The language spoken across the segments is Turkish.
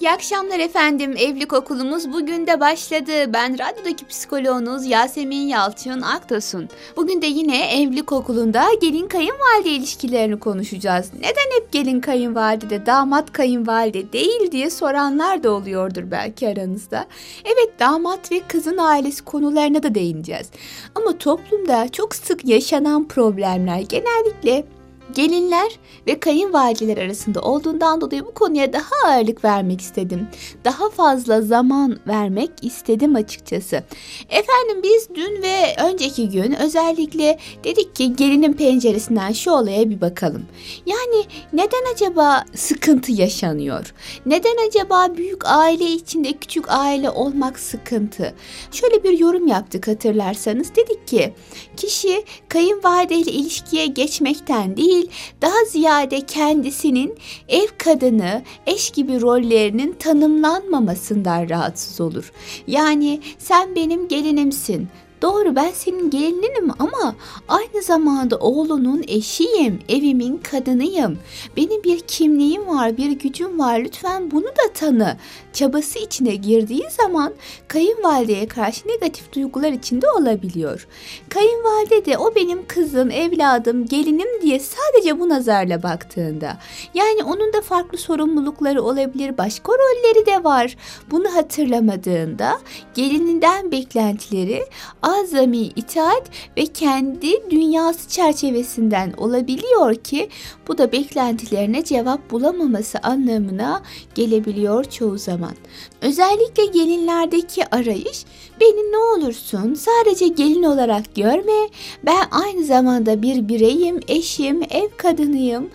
İyi akşamlar efendim. Evlilik okulumuz bugün de başladı. Ben radyodaki psikoloğunuz Yasemin Yalçın Aktos'un. Bugün de yine evlilik okulunda gelin kayınvalide ilişkilerini konuşacağız. Neden hep gelin kayınvalide de damat kayınvalide değil diye soranlar da oluyordur belki aranızda. Evet damat ve kızın ailesi konularına da değineceğiz. Ama toplumda çok sık yaşanan problemler genellikle gelinler ve kayınvalideler arasında olduğundan dolayı bu konuya daha ağırlık vermek istedim. Daha fazla zaman vermek istedim açıkçası. Efendim biz dün ve önceki gün özellikle dedik ki gelinin penceresinden şu olaya bir bakalım. Yani neden acaba sıkıntı yaşanıyor? Neden acaba büyük aile içinde küçük aile olmak sıkıntı? Şöyle bir yorum yaptık hatırlarsanız. Dedik ki kişi kayınvalide ilişkiye geçmekten değil değil, daha ziyade kendisinin ev kadını, eş gibi rollerinin tanımlanmamasından rahatsız olur. Yani sen benim gelinimsin, Doğru ben senin gelininim ama aynı zamanda oğlunun eşiyim, evimin kadınıyım. Benim bir kimliğim var, bir gücüm var. Lütfen bunu da tanı. Çabası içine girdiği zaman kayınvalideye karşı negatif duygular içinde olabiliyor. Kayınvalide de o benim kızım, evladım, gelinim diye sadece bu nazarla baktığında yani onun da farklı sorumlulukları olabilir, başka rolleri de var. Bunu hatırlamadığında gelininden beklentileri azami itaat ve kendi dünyası çerçevesinden olabiliyor ki bu da beklentilerine cevap bulamaması anlamına gelebiliyor çoğu zaman. Özellikle gelinlerdeki arayış beni ne olursun sadece gelin olarak görme ben aynı zamanda bir bireyim, eşim, ev kadınıyım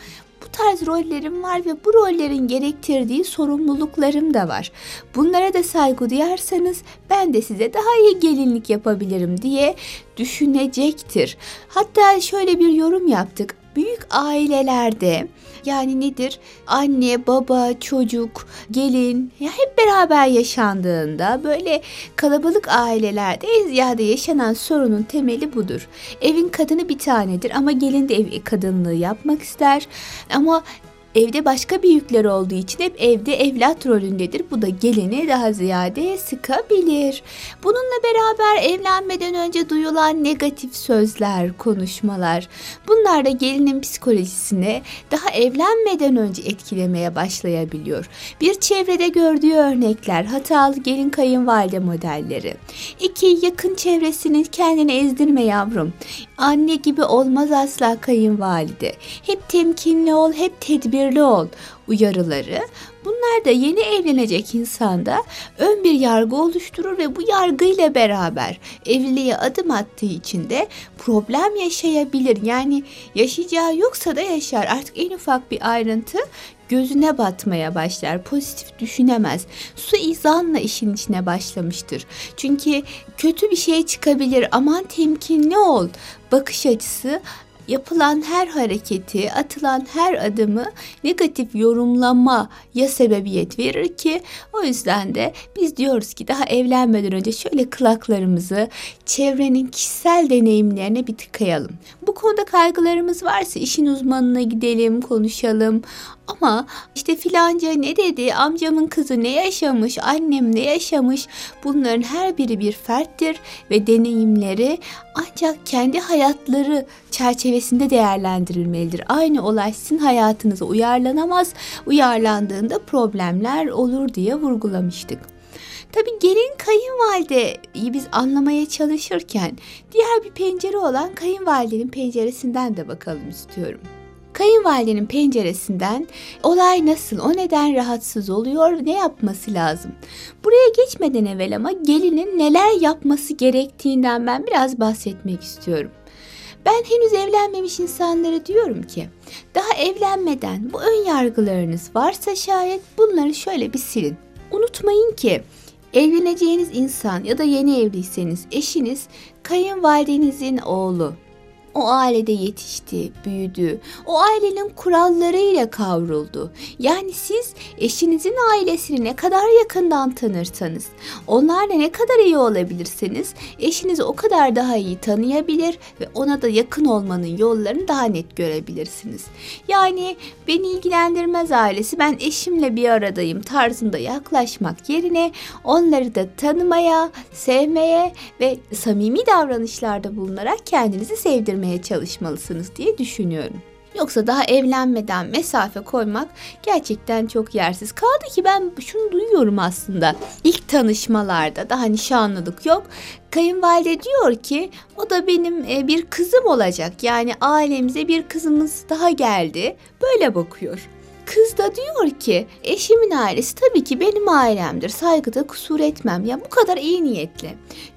tarz rollerim var ve bu rollerin gerektirdiği sorumluluklarım da var. Bunlara da saygı duyarsanız ben de size daha iyi gelinlik yapabilirim diye düşünecektir. Hatta şöyle bir yorum yaptık. Büyük ailelerde yani nedir? Anne, baba, çocuk, gelin ya hep beraber yaşandığında böyle kalabalık ailelerde en ziyade yaşanan sorunun temeli budur. Evin kadını bir tanedir ama gelin de ev kadınlığı yapmak ister. Ama Evde başka büyükler olduğu için hep evde evlat rolündedir. Bu da gelini daha ziyade sıkabilir. Bununla beraber evlenmeden önce duyulan negatif sözler, konuşmalar bunlar da gelinin psikolojisine daha evlenmeden önce etkilemeye başlayabiliyor. Bir çevrede gördüğü örnekler, hatalı gelin kayınvalide modelleri. İki, yakın çevresinin kendini ezdirme yavrum. Anne gibi olmaz asla kayınvalide. Hep temkinli ol, hep tedbirli ol uyarıları. Bunlar da yeni evlenecek insanda ön bir yargı oluşturur ve bu yargıyla beraber evliliğe adım attığı için de problem yaşayabilir. Yani yaşayacağı yoksa da yaşar. Artık en ufak bir ayrıntı gözüne batmaya başlar. Pozitif düşünemez. Su izanla işin içine başlamıştır. Çünkü kötü bir şey çıkabilir. Aman temkinli ol. Bakış açısı yapılan her hareketi, atılan her adımı negatif yorumlama ya sebebiyet verir ki o yüzden de biz diyoruz ki daha evlenmeden önce şöyle kulaklarımızı çevrenin kişisel deneyimlerine bir tıkayalım. Bu konuda kaygılarımız varsa işin uzmanına gidelim, konuşalım. Ama işte filanca ne dedi, amcamın kızı ne yaşamış, annem ne yaşamış bunların her biri bir ferttir ve deneyimleri ancak kendi hayatları çerçevesinde değerlendirilmelidir. Aynı olay sizin hayatınıza uyarlanamaz, uyarlandığında problemler olur diye vurgulamıştık. Tabi gelin kayınvalideyi biz anlamaya çalışırken diğer bir pencere olan kayınvalidenin penceresinden de bakalım istiyorum. Kayınvalidenin penceresinden olay nasıl, o neden rahatsız oluyor, ne yapması lazım? Buraya geçmeden evvel ama gelinin neler yapması gerektiğinden ben biraz bahsetmek istiyorum. Ben henüz evlenmemiş insanlara diyorum ki daha evlenmeden bu ön yargılarınız varsa şayet bunları şöyle bir silin. Unutmayın ki evleneceğiniz insan ya da yeni evliyseniz eşiniz kayınvalidenizin oğlu, o ailede yetişti, büyüdü. O ailenin kurallarıyla kavruldu. Yani siz eşinizin ailesini ne kadar yakından tanırsanız, onlarla ne kadar iyi olabilirseniz eşinizi o kadar daha iyi tanıyabilir ve ona da yakın olmanın yollarını daha net görebilirsiniz. Yani beni ilgilendirmez ailesi ben eşimle bir aradayım tarzında yaklaşmak yerine onları da tanımaya, sevmeye ve samimi davranışlarda bulunarak kendinizi sevdirmeye çalışmalısınız diye düşünüyorum. Yoksa daha evlenmeden mesafe koymak gerçekten çok yersiz. Kaldı ki ben şunu duyuyorum aslında. İlk tanışmalarda daha nişanlılık yok. Kayınvalide diyor ki o da benim e, bir kızım olacak. Yani ailemize bir kızımız daha geldi. Böyle bakıyor. Kız da diyor ki eşimin ailesi tabii ki benim ailemdir. Saygıda kusur etmem. Ya bu kadar iyi niyetli.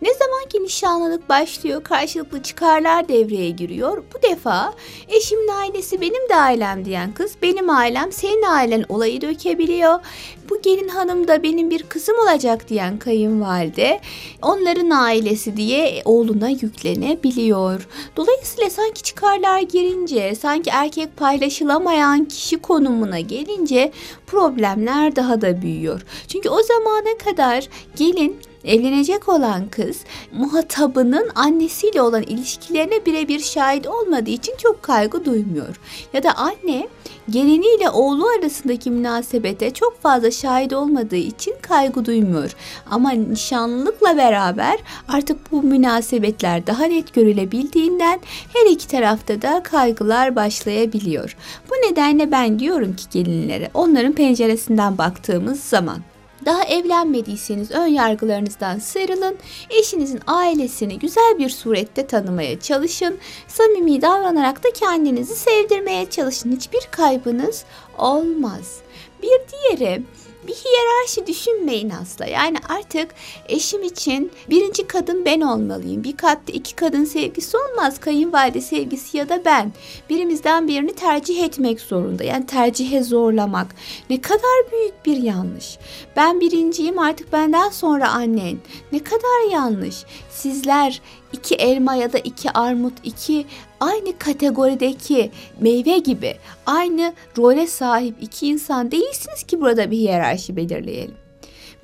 Ne zaman ki nişanlılık başlıyor karşılıklı çıkarlar devreye giriyor. Bu defa eşimin ailesi benim de ailem diyen kız benim ailem senin ailen olayı dökebiliyor. Bu gelin hanım da benim bir kızım olacak diyen kayınvalide onların ailesi diye oğluna yüklenebiliyor. Dolayısıyla sanki çıkarlar girince sanki erkek paylaşılamayan kişi konumuna gelince problemler daha da büyüyor. Çünkü o zamana kadar gelin evlenecek olan kız muhatabının annesiyle olan ilişkilerine birebir şahit olmadığı için çok kaygı duymuyor. Ya da anne geliniyle oğlu arasındaki münasebete çok fazla şahit olmadığı için kaygı duymuyor. Ama nişanlılıkla beraber artık bu münasebetler daha net görülebildiğinden her iki tarafta da kaygılar başlayabiliyor. Bu nedenle ben diyorum ki gelinlere onların penceresinden baktığımız zaman daha evlenmediyseniz ön yargılarınızdan sıyrılın. Eşinizin ailesini güzel bir surette tanımaya çalışın. Samimi davranarak da kendinizi sevdirmeye çalışın. Hiçbir kaybınız olmaz. Bir diğeri bir hiyerarşi düşünmeyin asla. Yani artık eşim için birinci kadın ben olmalıyım. Bir katta iki kadın sevgisi olmaz. Kayınvalide sevgisi ya da ben. Birimizden birini tercih etmek zorunda. Yani tercihe zorlamak. Ne kadar büyük bir yanlış. Ben birinciyim artık benden sonra annen. Ne kadar yanlış. Sizler iki elma ya da iki armut, iki aynı kategorideki meyve gibi aynı role sahip iki insan değilsiniz ki burada bir hiyerarşi belirleyelim.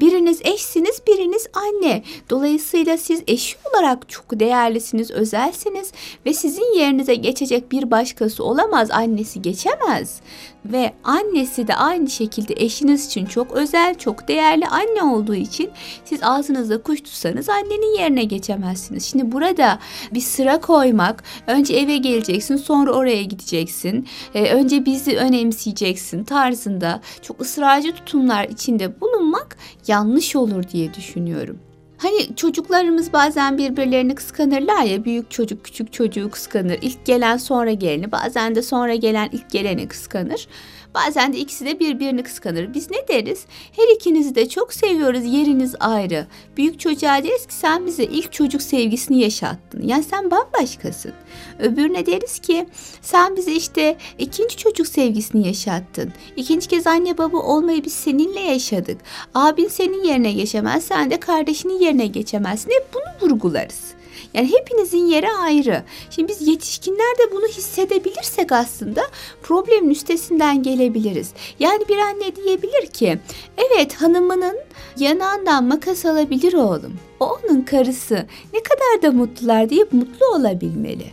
Biriniz eşsiniz, biriniz anne. Dolayısıyla siz eşi olarak çok değerlisiniz, özelsiniz ve sizin yerinize geçecek bir başkası olamaz, annesi geçemez. Ve annesi de aynı şekilde eşiniz için çok özel, çok değerli anne olduğu için siz ağzınızda kuş tutsanız annenin yerine geçemezsiniz. Şimdi burada bir sıra koymak, önce eve geleceksin, sonra oraya gideceksin, ee, önce bizi önemseyeceksin tarzında çok ısrarcı tutumlar içinde bulunmak yanlış olur diye düşünüyorum. Hani çocuklarımız bazen birbirlerini kıskanırlar ya büyük çocuk küçük çocuğu kıskanır. İlk gelen sonra geleni bazen de sonra gelen ilk geleni kıskanır. Bazen de ikisi de birbirini kıskanır. Biz ne deriz? Her ikinizi de çok seviyoruz. Yeriniz ayrı. Büyük çocuğa deriz ki sen bize ilk çocuk sevgisini yaşattın. Yani sen bambaşkasın. Öbürüne deriz ki sen bize işte ikinci çocuk sevgisini yaşattın. İkinci kez anne baba olmayı biz seninle yaşadık. Abin senin yerine geçemez. Sen de kardeşinin yerine geçemezsin. Hep bunu vurgularız. Yani hepinizin yeri ayrı. Şimdi biz yetişkinler de bunu hissedebilirsek aslında problemin üstesinden gelebiliriz. Yani bir anne diyebilir ki evet hanımının yanağından makas alabilir oğlum. O onun karısı. Ne kadar da mutlular diye mutlu olabilmeli.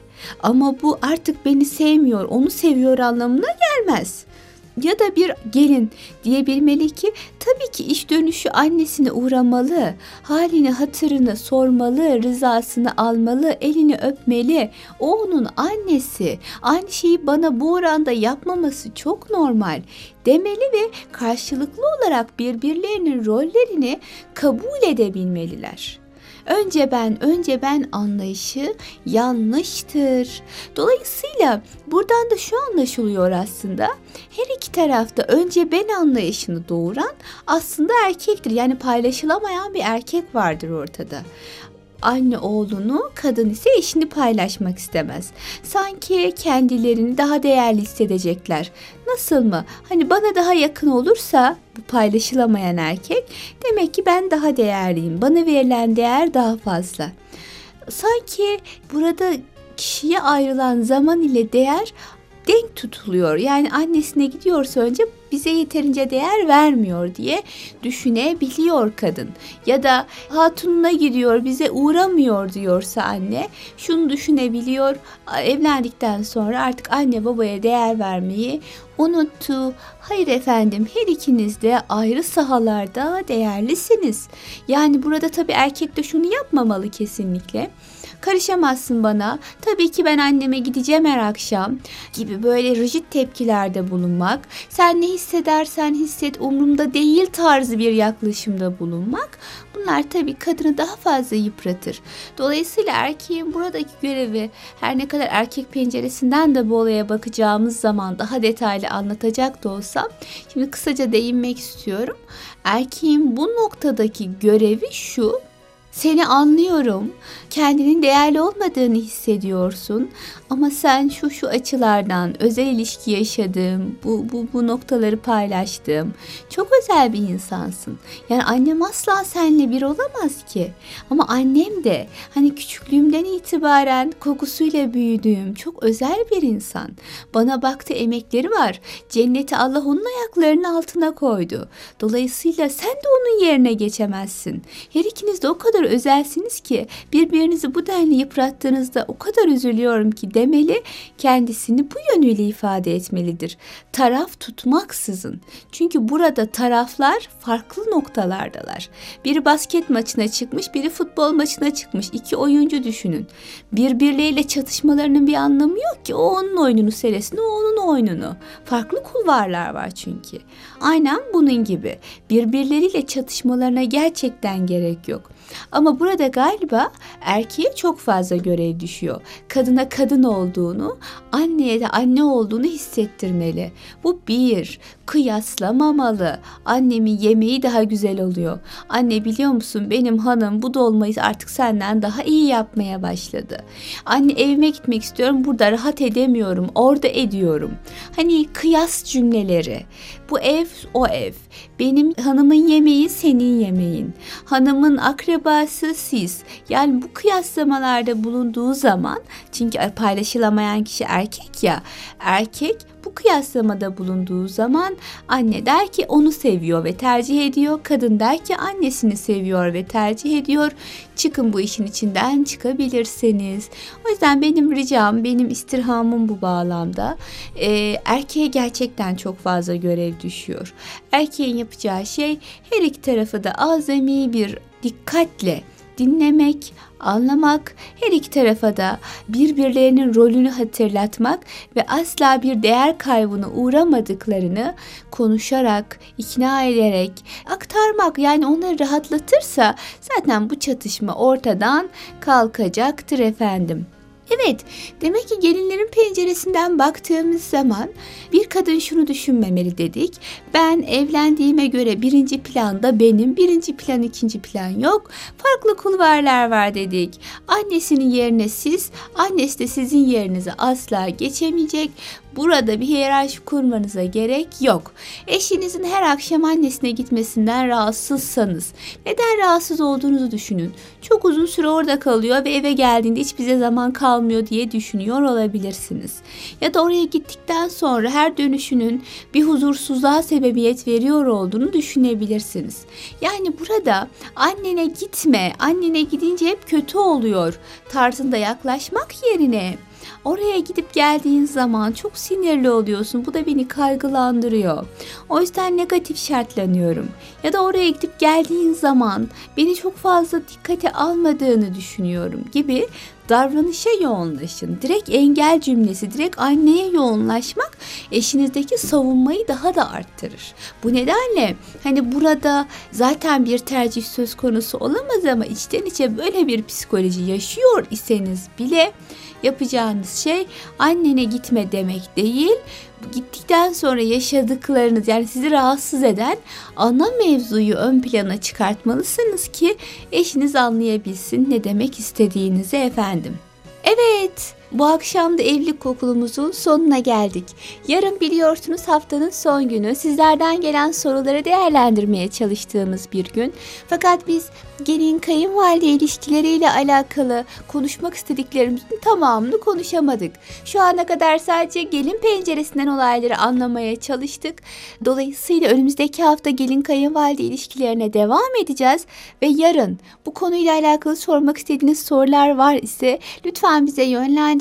Ama bu artık beni sevmiyor, onu seviyor anlamına gelmez ya da bir gelin diyebilmeli ki tabii ki iş dönüşü annesine uğramalı, halini hatırını sormalı, rızasını almalı, elini öpmeli. O onun annesi. Aynı şeyi bana bu oranda yapmaması çok normal demeli ve karşılıklı olarak birbirlerinin rollerini kabul edebilmeliler. Önce ben, önce ben anlayışı yanlıştır. Dolayısıyla buradan da şu anlaşılıyor aslında. Her iki tarafta önce ben anlayışını doğuran aslında erkektir. Yani paylaşılamayan bir erkek vardır ortada anne oğlunu, kadın ise eşini paylaşmak istemez. Sanki kendilerini daha değerli hissedecekler. Nasıl mı? Hani bana daha yakın olursa bu paylaşılamayan erkek demek ki ben daha değerliyim. Bana verilen değer daha fazla. Sanki burada kişiye ayrılan zaman ile değer denk tutuluyor. Yani annesine gidiyorsa önce bize yeterince değer vermiyor diye düşünebiliyor kadın. Ya da hatununa gidiyor bize uğramıyor diyorsa anne şunu düşünebiliyor. Evlendikten sonra artık anne babaya değer vermeyi unuttu. Hayır efendim her ikiniz de ayrı sahalarda değerlisiniz. Yani burada tabii erkek de şunu yapmamalı kesinlikle karışamazsın bana. Tabii ki ben anneme gideceğim her akşam gibi böyle rigid tepkilerde bulunmak. Sen ne hissedersen hisset umurumda değil tarzı bir yaklaşımda bulunmak. Bunlar tabii kadını daha fazla yıpratır. Dolayısıyla erkeğin buradaki görevi her ne kadar erkek penceresinden de bu olaya bakacağımız zaman daha detaylı anlatacak da olsam şimdi kısaca değinmek istiyorum. Erkeğin bu noktadaki görevi şu seni anlıyorum. Kendinin değerli olmadığını hissediyorsun. Ama sen şu şu açılardan özel ilişki yaşadığım, bu, bu, bu noktaları paylaştığım çok özel bir insansın. Yani annem asla seninle bir olamaz ki. Ama annem de hani küçüklüğümden itibaren kokusuyla büyüdüğüm çok özel bir insan. Bana baktı emekleri var. Cenneti Allah onun ayaklarının altına koydu. Dolayısıyla sen de onun yerine geçemezsin. Her ikiniz de o kadar özelsiniz ki birbirinizi bu denli yıprattığınızda o kadar üzülüyorum ki demeli, kendisini bu yönüyle ifade etmelidir. Taraf tutmaksızın. Çünkü burada taraflar farklı noktalardalar. Biri basket maçına çıkmış, biri futbol maçına çıkmış. İki oyuncu düşünün. Birbirleriyle çatışmalarının bir anlamı yok ki. O onun oyununu seyretsin, o onun oyununu. Farklı kulvarlar var çünkü. Aynen bunun gibi. Birbirleriyle çatışmalarına gerçekten gerek yok. Ama burada galiba erkeğe çok fazla görev düşüyor. Kadına kadın olduğunu, anneye de anne olduğunu hissettirmeli. Bu bir, kıyaslamamalı. Annemin yemeği daha güzel oluyor. Anne biliyor musun benim hanım bu dolmayı artık senden daha iyi yapmaya başladı. Anne evime gitmek istiyorum burada rahat edemiyorum orada ediyorum. Hani kıyas cümleleri. Bu ev o ev. Benim hanımın yemeği senin yemeğin. Hanımın akrabası siz. Yani bu kıyaslamalarda bulunduğu zaman çünkü paylaşılamayan kişi erkek ya. Erkek bu kıyaslamada bulunduğu zaman anne der ki onu seviyor ve tercih ediyor. Kadın der ki annesini seviyor ve tercih ediyor. Çıkın bu işin içinden çıkabilirsiniz. O yüzden benim ricam, benim istirhamım bu bağlamda. Ee, erkeğe gerçekten çok fazla görev düşüyor. Erkeğin yapacağı şey her iki tarafı da azami bir dikkatle dinlemek, anlamak, her iki tarafa da birbirlerinin rolünü hatırlatmak ve asla bir değer kaybına uğramadıklarını konuşarak, ikna ederek aktarmak yani onları rahatlatırsa zaten bu çatışma ortadan kalkacaktır efendim. Evet, demek ki gelinlerin penceresinden baktığımız zaman bir kadın şunu düşünmemeli dedik. Ben evlendiğime göre birinci planda benim, birinci plan ikinci plan yok. Farklı kulvarlar var dedik. Annesinin yerine siz, annesi de sizin yerinize asla geçemeyecek. Burada bir hiyerarşi kurmanıza gerek yok. Eşinizin her akşam annesine gitmesinden rahatsızsanız neden rahatsız olduğunuzu düşünün. Çok uzun süre orada kalıyor ve eve geldiğinde hiç bize zaman kalmıyor diye düşünüyor olabilirsiniz. Ya da oraya gittikten sonra her dönüşünün bir huzursuzluğa sebebiyet veriyor olduğunu düşünebilirsiniz. Yani burada annene gitme, annene gidince hep kötü oluyor tarzında yaklaşmak yerine Oraya gidip geldiğin zaman çok sinirli oluyorsun. Bu da beni kaygılandırıyor. O yüzden negatif şartlanıyorum. Ya da oraya gidip geldiğin zaman beni çok fazla dikkate almadığını düşünüyorum gibi davranışa yoğunlaşın. Direkt engel cümlesi, direkt anneye yoğunlaşmak eşinizdeki savunmayı daha da arttırır. Bu nedenle hani burada zaten bir tercih söz konusu olamaz ama içten içe böyle bir psikoloji yaşıyor iseniz bile yapacağınız şey annene gitme demek değil. Gittikten sonra yaşadıklarınız yani sizi rahatsız eden ana mevzuyu ön plana çıkartmalısınız ki eşiniz anlayabilsin ne demek istediğinizi efendim. Evet, Bu akşam da evlilik okulumuzun sonuna geldik. Yarın biliyorsunuz haftanın son günü. Sizlerden gelen soruları değerlendirmeye çalıştığımız bir gün. Fakat biz gelin kayınvalide ilişkileriyle alakalı konuşmak istediklerimizin tamamını konuşamadık. Şu ana kadar sadece gelin penceresinden olayları anlamaya çalıştık. Dolayısıyla önümüzdeki hafta gelin kayınvalide ilişkilerine devam edeceğiz ve yarın bu konuyla alakalı sormak istediğiniz sorular var ise lütfen bize yönlendirin.